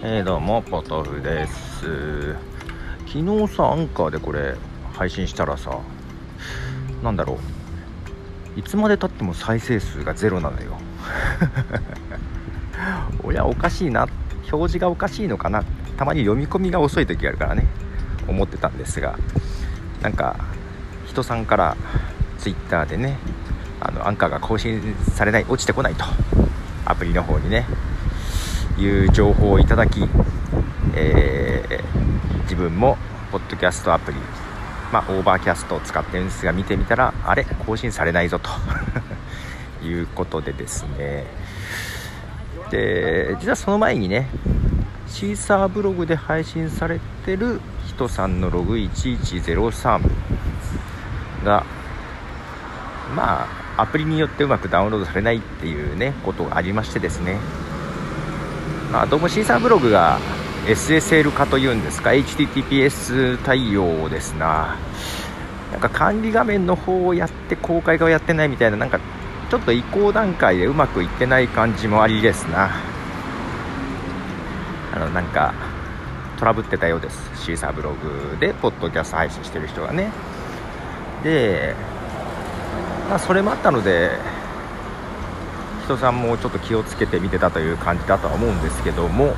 えー、どうもポトフです。昨日さアンカーでこれ配信したらさなんだろう。いつまでたっても再生数がゼロなのよ。おやおかしいな。表示がおかしいのかな。たまに読み込みが遅い時があるからね。思ってたんですが。なんか人さんからツイッターでねあのアンカーが更新されない落ちてこないと。アプリの方にね。いう情報をいただき、えー、自分もポッドキャストアプリまあ、 Overcast を使ってるんですが見てみたらあれ更新されないぞと。いうことでですね。で実はその前にね Seesaa ブログで配信されてる人さんのログ1103がまあアプリによってうまくダウンロードされないっていうねことがありましてですね。まあどうもシーサーブログが SSL 化というんですか HTTPS 対応ですな。なんか管理画面の方をやって公開がやってないみたいななんかちょっと移行段階でうまくいってない感じもありですな。あのなんかトラブってたようです。シーサーブログでポッドキャスト配信してる人がね。でまあそれもあったので人さんもちょっと気をつけて見てたという感じだとは思うんですけども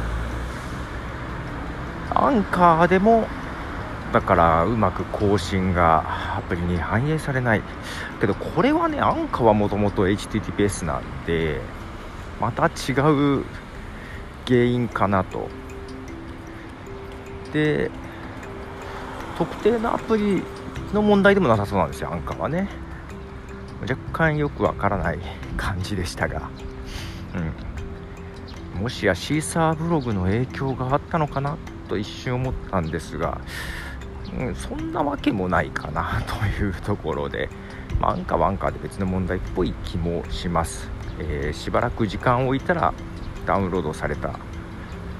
アンカーでもだからうまく更新がアプリに反映されない。けどこれはねアンカーはもともと HTTPS なんでまた違う原因かなと。で特定のアプリの問題でもなさそうなんですよアンカーはね。若干よくわからない感じでしたがうん。もしやシーサーブログの影響があったのかなと一瞬思ったんですが、うん、そんなわけもないかなというところで、まあ、アンカーはアンカーで別の問題っぽい気もします、えー、しばらく時間を置いたらダウンロードされた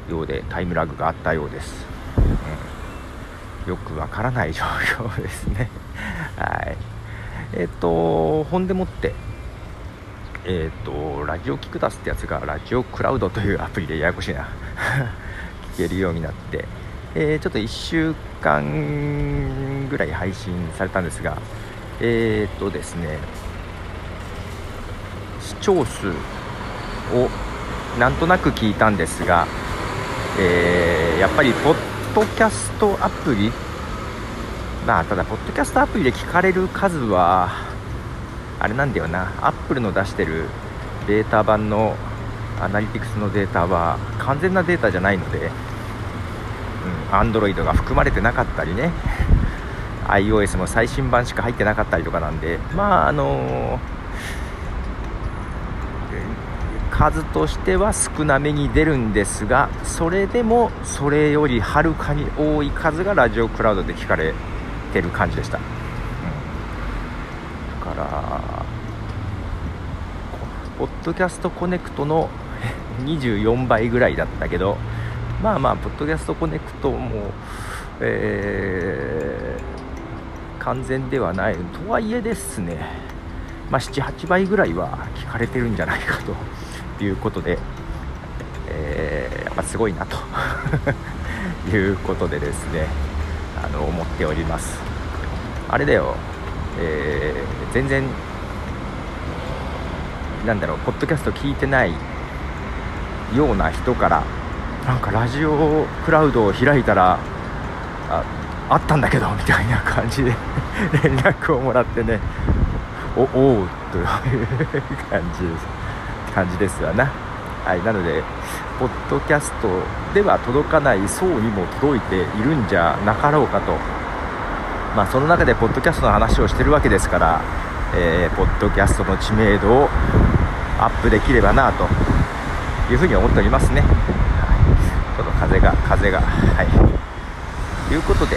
ようでタイムラグがあったようです、うん、よくわからない状況ですね。はい。えっ、ー、と本でもってえっ、とラジオキクタスってやつがラジオクラウドというアプリでややこしいな。聞けるようになって、えー、ちょっと1週間ぐらい配信されたんですが、えー、っとですね、視聴数をなんとなく聞いたんですが、えー、やっぱりポッドキャストアプリまあただポッドキャストアプリで聞かれる数はあれなんだよな。アップルの出してるデータ版のアナリティクスのデータは完全なデータじゃないので、うん、Android が含まれてなかったりね。iOS も最新版しか入ってなかったりとかなんで。まああのー、数としては少なめに出るんですがそれでもそれよりはるかに多い数がラジオクラウドで聞かれてる感じでした、うん、だからポッドキャストコネクトの 24倍ぐらいだったけどまあまあポッドキャストコネクトも、えー、完全ではない。とはいえですね、まあ、78倍ぐらいは聞かれてるんじゃないかということで、えー、やっぱすごいなと。いうことでですね。あの思っております。あれだよ、えー、全然なんだろうポッドキャスト聞いてないような人からなんかラジオクラウドを開いたらああったんだけどみたいな感じで連絡をもらってねおおうという感じです。感じですわな。はいなのでポッドキャストでは届かない層にも届いているんじゃなかろうかと。まあその中でポッドキャストの話をしてるわけですから、えー、ポッドキャストの知名度をアップできればなというふうに思っておりますね、はい、ちょっと風が風がはい。ということで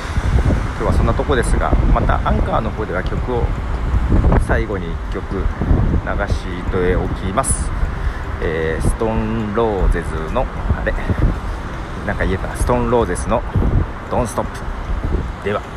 今日はそんなとこですがまたアンカーの方では曲を最後に1曲流しておきます、えー、ストーンローゼズのあれなんか言えたストーンローゼスの「ドンストップ」では。